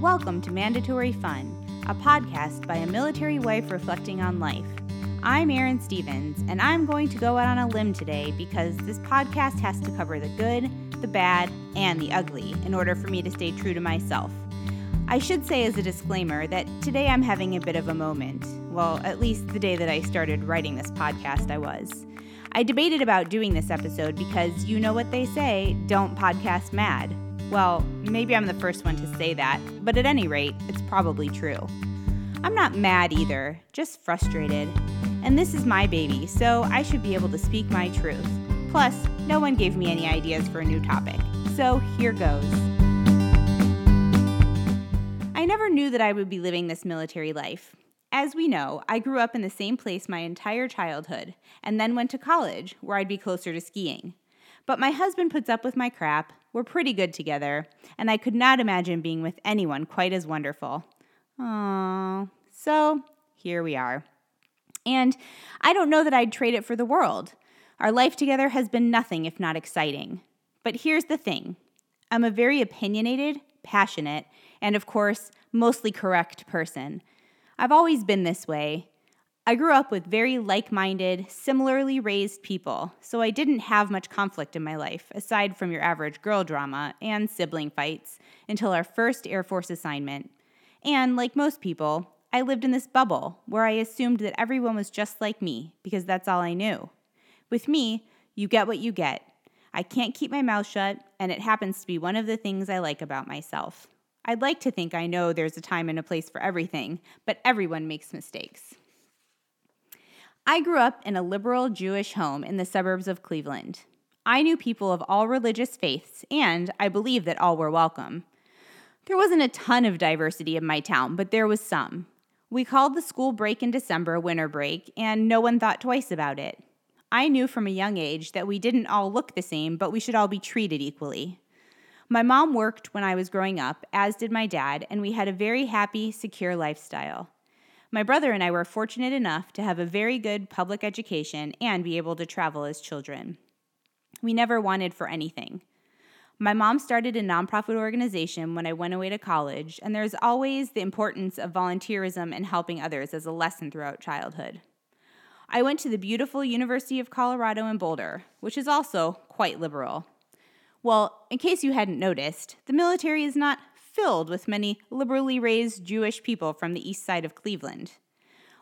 Welcome to Mandatory Fun, a podcast by a military wife reflecting on life. I'm Erin Stevens, and I'm going to go out on a limb today because this podcast has to cover the good, the bad, and the ugly in order for me to stay true to myself. I should say as a disclaimer that today I'm having a bit of a moment. Well, at least the day that I started writing this podcast, I was. I debated about doing this episode because you know what they say don't podcast mad. Well, maybe I'm the first one to say that, but at any rate, it's probably true. I'm not mad either, just frustrated. And this is my baby, so I should be able to speak my truth. Plus, no one gave me any ideas for a new topic. So here goes. I never knew that I would be living this military life. As we know, I grew up in the same place my entire childhood, and then went to college, where I'd be closer to skiing. But my husband puts up with my crap, we're pretty good together, and I could not imagine being with anyone quite as wonderful. Oh, so here we are. And I don't know that I'd trade it for the world. Our life together has been nothing if not exciting. But here's the thing I'm a very opinionated, passionate, and of course, mostly correct person. I've always been this way, I grew up with very like minded, similarly raised people, so I didn't have much conflict in my life, aside from your average girl drama and sibling fights, until our first Air Force assignment. And like most people, I lived in this bubble where I assumed that everyone was just like me because that's all I knew. With me, you get what you get. I can't keep my mouth shut, and it happens to be one of the things I like about myself. I'd like to think I know there's a time and a place for everything, but everyone makes mistakes. I grew up in a liberal Jewish home in the suburbs of Cleveland. I knew people of all religious faiths, and I believed that all were welcome. There wasn't a ton of diversity in my town, but there was some. We called the school break in December winter break, and no one thought twice about it. I knew from a young age that we didn't all look the same, but we should all be treated equally. My mom worked when I was growing up, as did my dad, and we had a very happy, secure lifestyle. My brother and I were fortunate enough to have a very good public education and be able to travel as children. We never wanted for anything. My mom started a nonprofit organization when I went away to college, and there's always the importance of volunteerism and helping others as a lesson throughout childhood. I went to the beautiful University of Colorado in Boulder, which is also quite liberal. Well, in case you hadn't noticed, the military is not filled with many liberally raised Jewish people from the east side of Cleveland.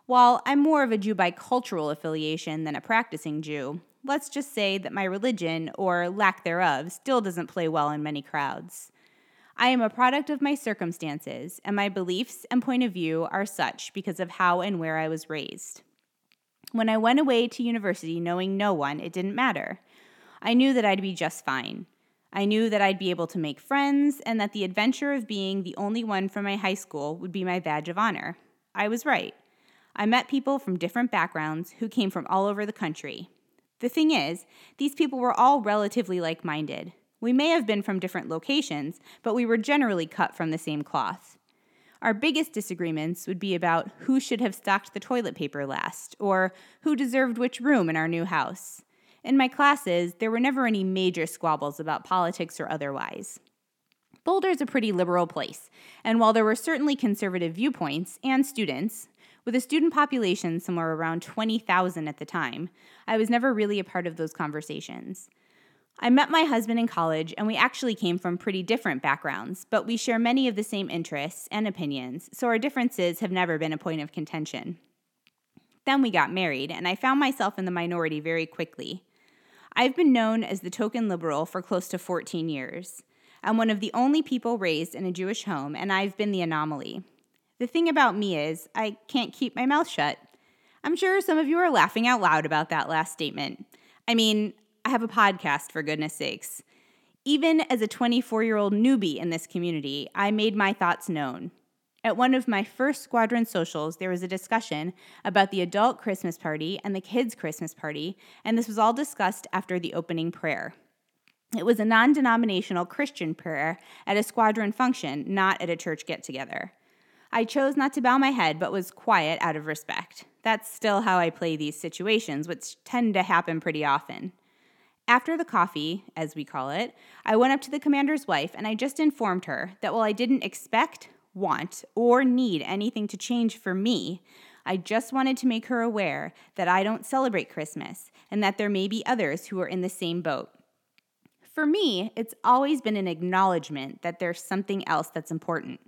While I'm more of a Jew by cultural affiliation than a practicing Jew, let's just say that my religion, or lack thereof, still doesn't play well in many crowds. I am a product of my circumstances, and my beliefs and point of view are such because of how and where I was raised. When I went away to university knowing no one, it didn't matter. I knew that I'd be just fine. I knew that I'd be able to make friends and that the adventure of being the only one from my high school would be my badge of honor. I was right. I met people from different backgrounds who came from all over the country. The thing is, these people were all relatively like minded. We may have been from different locations, but we were generally cut from the same cloth. Our biggest disagreements would be about who should have stocked the toilet paper last, or who deserved which room in our new house. In my classes, there were never any major squabbles about politics or otherwise. Boulder is a pretty liberal place, and while there were certainly conservative viewpoints and students, with a student population somewhere around 20,000 at the time, I was never really a part of those conversations. I met my husband in college, and we actually came from pretty different backgrounds, but we share many of the same interests and opinions, so our differences have never been a point of contention. Then we got married, and I found myself in the minority very quickly. I've been known as the token liberal for close to 14 years. I'm one of the only people raised in a Jewish home, and I've been the anomaly. The thing about me is, I can't keep my mouth shut. I'm sure some of you are laughing out loud about that last statement. I mean, I have a podcast, for goodness sakes. Even as a 24 year old newbie in this community, I made my thoughts known. At one of my first squadron socials, there was a discussion about the adult Christmas party and the kids' Christmas party, and this was all discussed after the opening prayer. It was a non denominational Christian prayer at a squadron function, not at a church get together. I chose not to bow my head, but was quiet out of respect. That's still how I play these situations, which tend to happen pretty often. After the coffee, as we call it, I went up to the commander's wife and I just informed her that while I didn't expect want, or need anything to change for me. I just wanted to make her aware that I don't celebrate Christmas and that there may be others who are in the same boat. For me, it's always been an acknowledgement that there's something else that's important.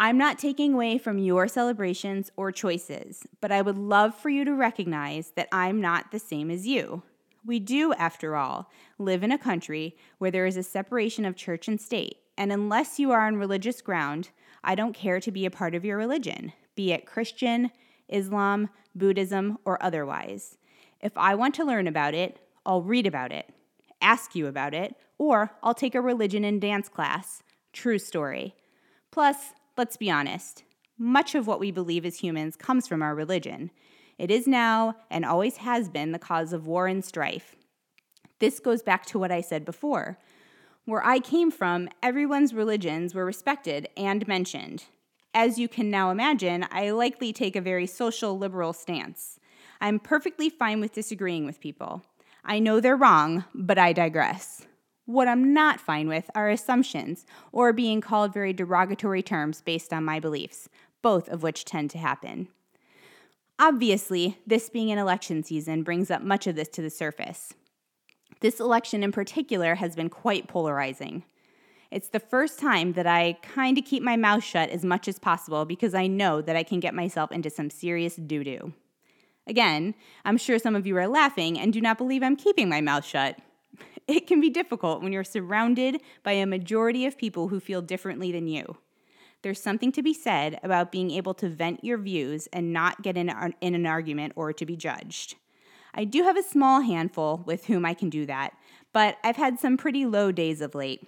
I'm not taking away from your celebrations or choices, but I would love for you to recognize that I'm not the same as you. We do, after all, live in a country where there is a separation of church and state, and unless you are on religious ground, I don't care to be a part of your religion, be it Christian, Islam, Buddhism, or otherwise. If I want to learn about it, I'll read about it, ask you about it, or I'll take a religion and dance class. True story. Plus, let's be honest, much of what we believe as humans comes from our religion. It is now and always has been the cause of war and strife. This goes back to what I said before. Where I came from, everyone's religions were respected and mentioned. As you can now imagine, I likely take a very social liberal stance. I'm perfectly fine with disagreeing with people. I know they're wrong, but I digress. What I'm not fine with are assumptions or being called very derogatory terms based on my beliefs, both of which tend to happen. Obviously, this being an election season brings up much of this to the surface. This election in particular has been quite polarizing. It's the first time that I kind of keep my mouth shut as much as possible because I know that I can get myself into some serious doo doo. Again, I'm sure some of you are laughing and do not believe I'm keeping my mouth shut. It can be difficult when you're surrounded by a majority of people who feel differently than you. There's something to be said about being able to vent your views and not get in, in an argument or to be judged. I do have a small handful with whom I can do that, but I've had some pretty low days of late.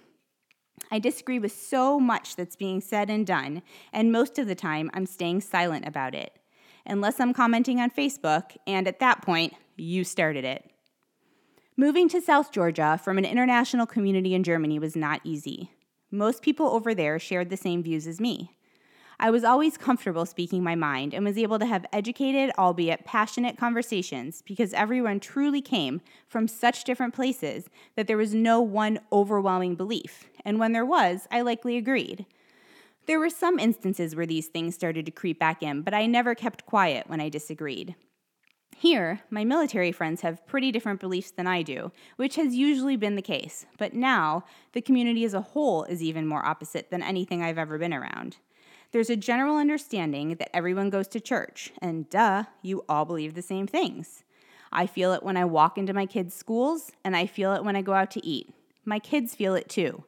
I disagree with so much that's being said and done, and most of the time I'm staying silent about it. Unless I'm commenting on Facebook, and at that point, you started it. Moving to South Georgia from an international community in Germany was not easy. Most people over there shared the same views as me. I was always comfortable speaking my mind and was able to have educated, albeit passionate, conversations because everyone truly came from such different places that there was no one overwhelming belief. And when there was, I likely agreed. There were some instances where these things started to creep back in, but I never kept quiet when I disagreed. Here, my military friends have pretty different beliefs than I do, which has usually been the case, but now the community as a whole is even more opposite than anything I've ever been around. There's a general understanding that everyone goes to church, and duh, you all believe the same things. I feel it when I walk into my kids' schools, and I feel it when I go out to eat. My kids feel it too.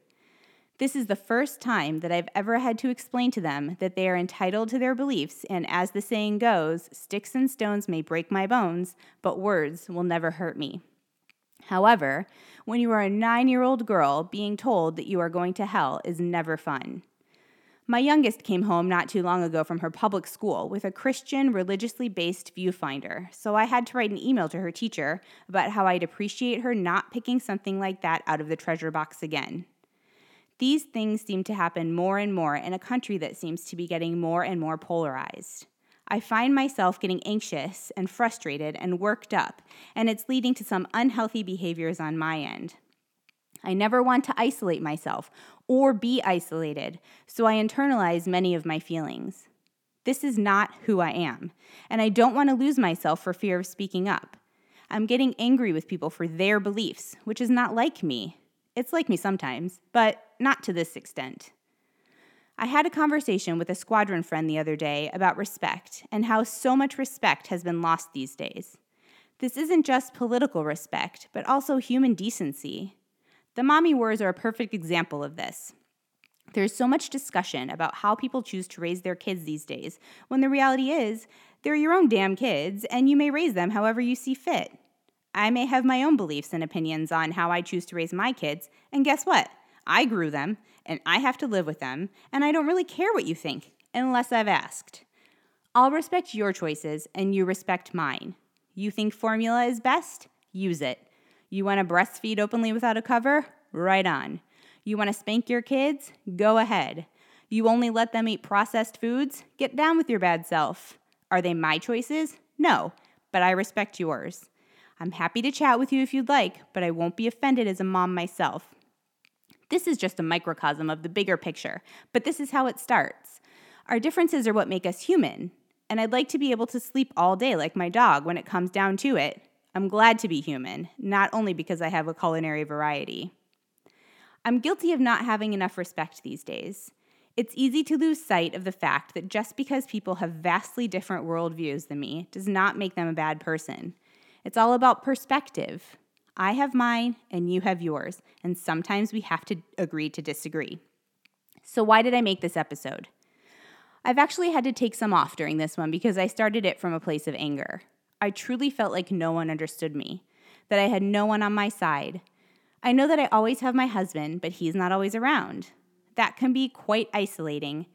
This is the first time that I've ever had to explain to them that they are entitled to their beliefs, and as the saying goes, sticks and stones may break my bones, but words will never hurt me. However, when you are a nine year old girl, being told that you are going to hell is never fun. My youngest came home not too long ago from her public school with a Christian, religiously based viewfinder, so I had to write an email to her teacher about how I'd appreciate her not picking something like that out of the treasure box again. These things seem to happen more and more in a country that seems to be getting more and more polarized. I find myself getting anxious and frustrated and worked up, and it's leading to some unhealthy behaviors on my end. I never want to isolate myself or be isolated, so I internalize many of my feelings. This is not who I am, and I don't want to lose myself for fear of speaking up. I'm getting angry with people for their beliefs, which is not like me. It's like me sometimes, but not to this extent. I had a conversation with a squadron friend the other day about respect and how so much respect has been lost these days. This isn't just political respect, but also human decency. The mommy wars are a perfect example of this. There's so much discussion about how people choose to raise their kids these days, when the reality is, they're your own damn kids, and you may raise them however you see fit. I may have my own beliefs and opinions on how I choose to raise my kids, and guess what? I grew them, and I have to live with them, and I don't really care what you think unless I've asked. I'll respect your choices, and you respect mine. You think formula is best? Use it. You want to breastfeed openly without a cover? Right on. You want to spank your kids? Go ahead. You only let them eat processed foods? Get down with your bad self. Are they my choices? No, but I respect yours. I'm happy to chat with you if you'd like, but I won't be offended as a mom myself. This is just a microcosm of the bigger picture, but this is how it starts. Our differences are what make us human, and I'd like to be able to sleep all day like my dog when it comes down to it. I'm glad to be human, not only because I have a culinary variety. I'm guilty of not having enough respect these days. It's easy to lose sight of the fact that just because people have vastly different worldviews than me does not make them a bad person. It's all about perspective. I have mine and you have yours, and sometimes we have to agree to disagree. So, why did I make this episode? I've actually had to take some off during this one because I started it from a place of anger. I truly felt like no one understood me, that I had no one on my side. I know that I always have my husband, but he's not always around. That can be quite isolating.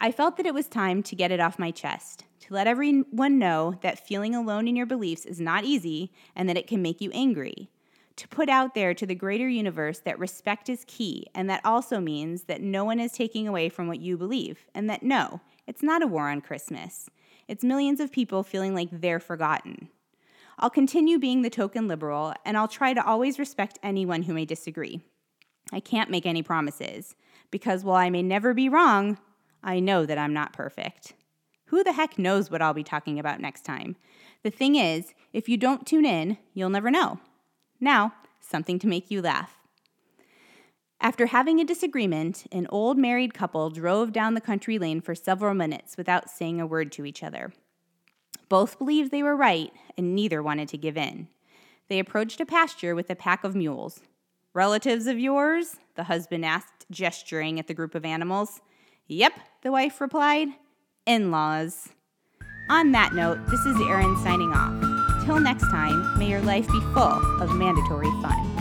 I felt that it was time to get it off my chest, to let everyone know that feeling alone in your beliefs is not easy and that it can make you angry to put out there to the greater universe that respect is key, and that also means that no one is taking away from what you believe, and that no, it's not a war on Christmas. It's millions of people feeling like they're forgotten. I'll continue being the token liberal, and I'll try to always respect anyone who may disagree. I can't make any promises, because while I may never be wrong, I know that I'm not perfect. Who the heck knows what I'll be talking about next time? The thing is, if you don't tune in, you'll never know. Now, something to make you laugh. After having a disagreement, an old married couple drove down the country lane for several minutes without saying a word to each other. Both believed they were right, and neither wanted to give in. They approached a pasture with a pack of mules. Relatives of yours? the husband asked, gesturing at the group of animals. Yep, the wife replied. In laws. On that note, this is Erin signing off. Till next time, may your life be full of mandatory fun.